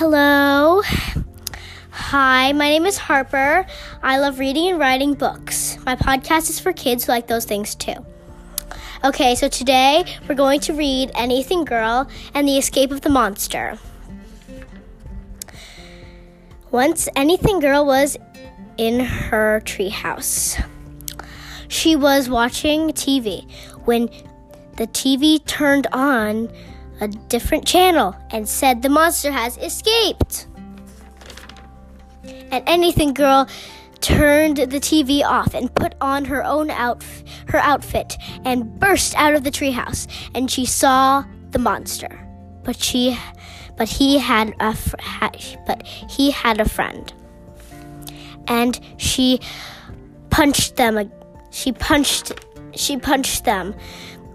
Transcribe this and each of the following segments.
Hello. Hi, my name is Harper. I love reading and writing books. My podcast is for kids who like those things too. Okay, so today we're going to read Anything Girl and the Escape of the Monster. Once Anything Girl was in her treehouse. She was watching TV when the TV turned on a different channel and said the monster has escaped. And Anything Girl turned the TV off and put on her own out her outfit and burst out of the treehouse and she saw the monster. But she but he had a fr- ha, but he had a friend. And she punched them she punched she punched them.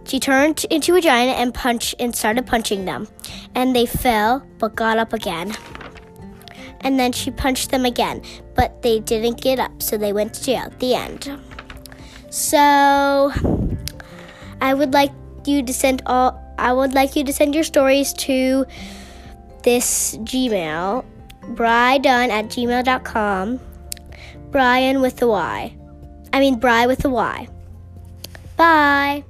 She turned into a giant and punched and started punching them. And they fell but got up again and then she punched them again, but they didn't get up, so they went to jail. The end. So I would like you to send all I would like you to send your stories to this Gmail, brydunn at gmail.com. Brian with the Y. I mean Bry with the Y. Bye.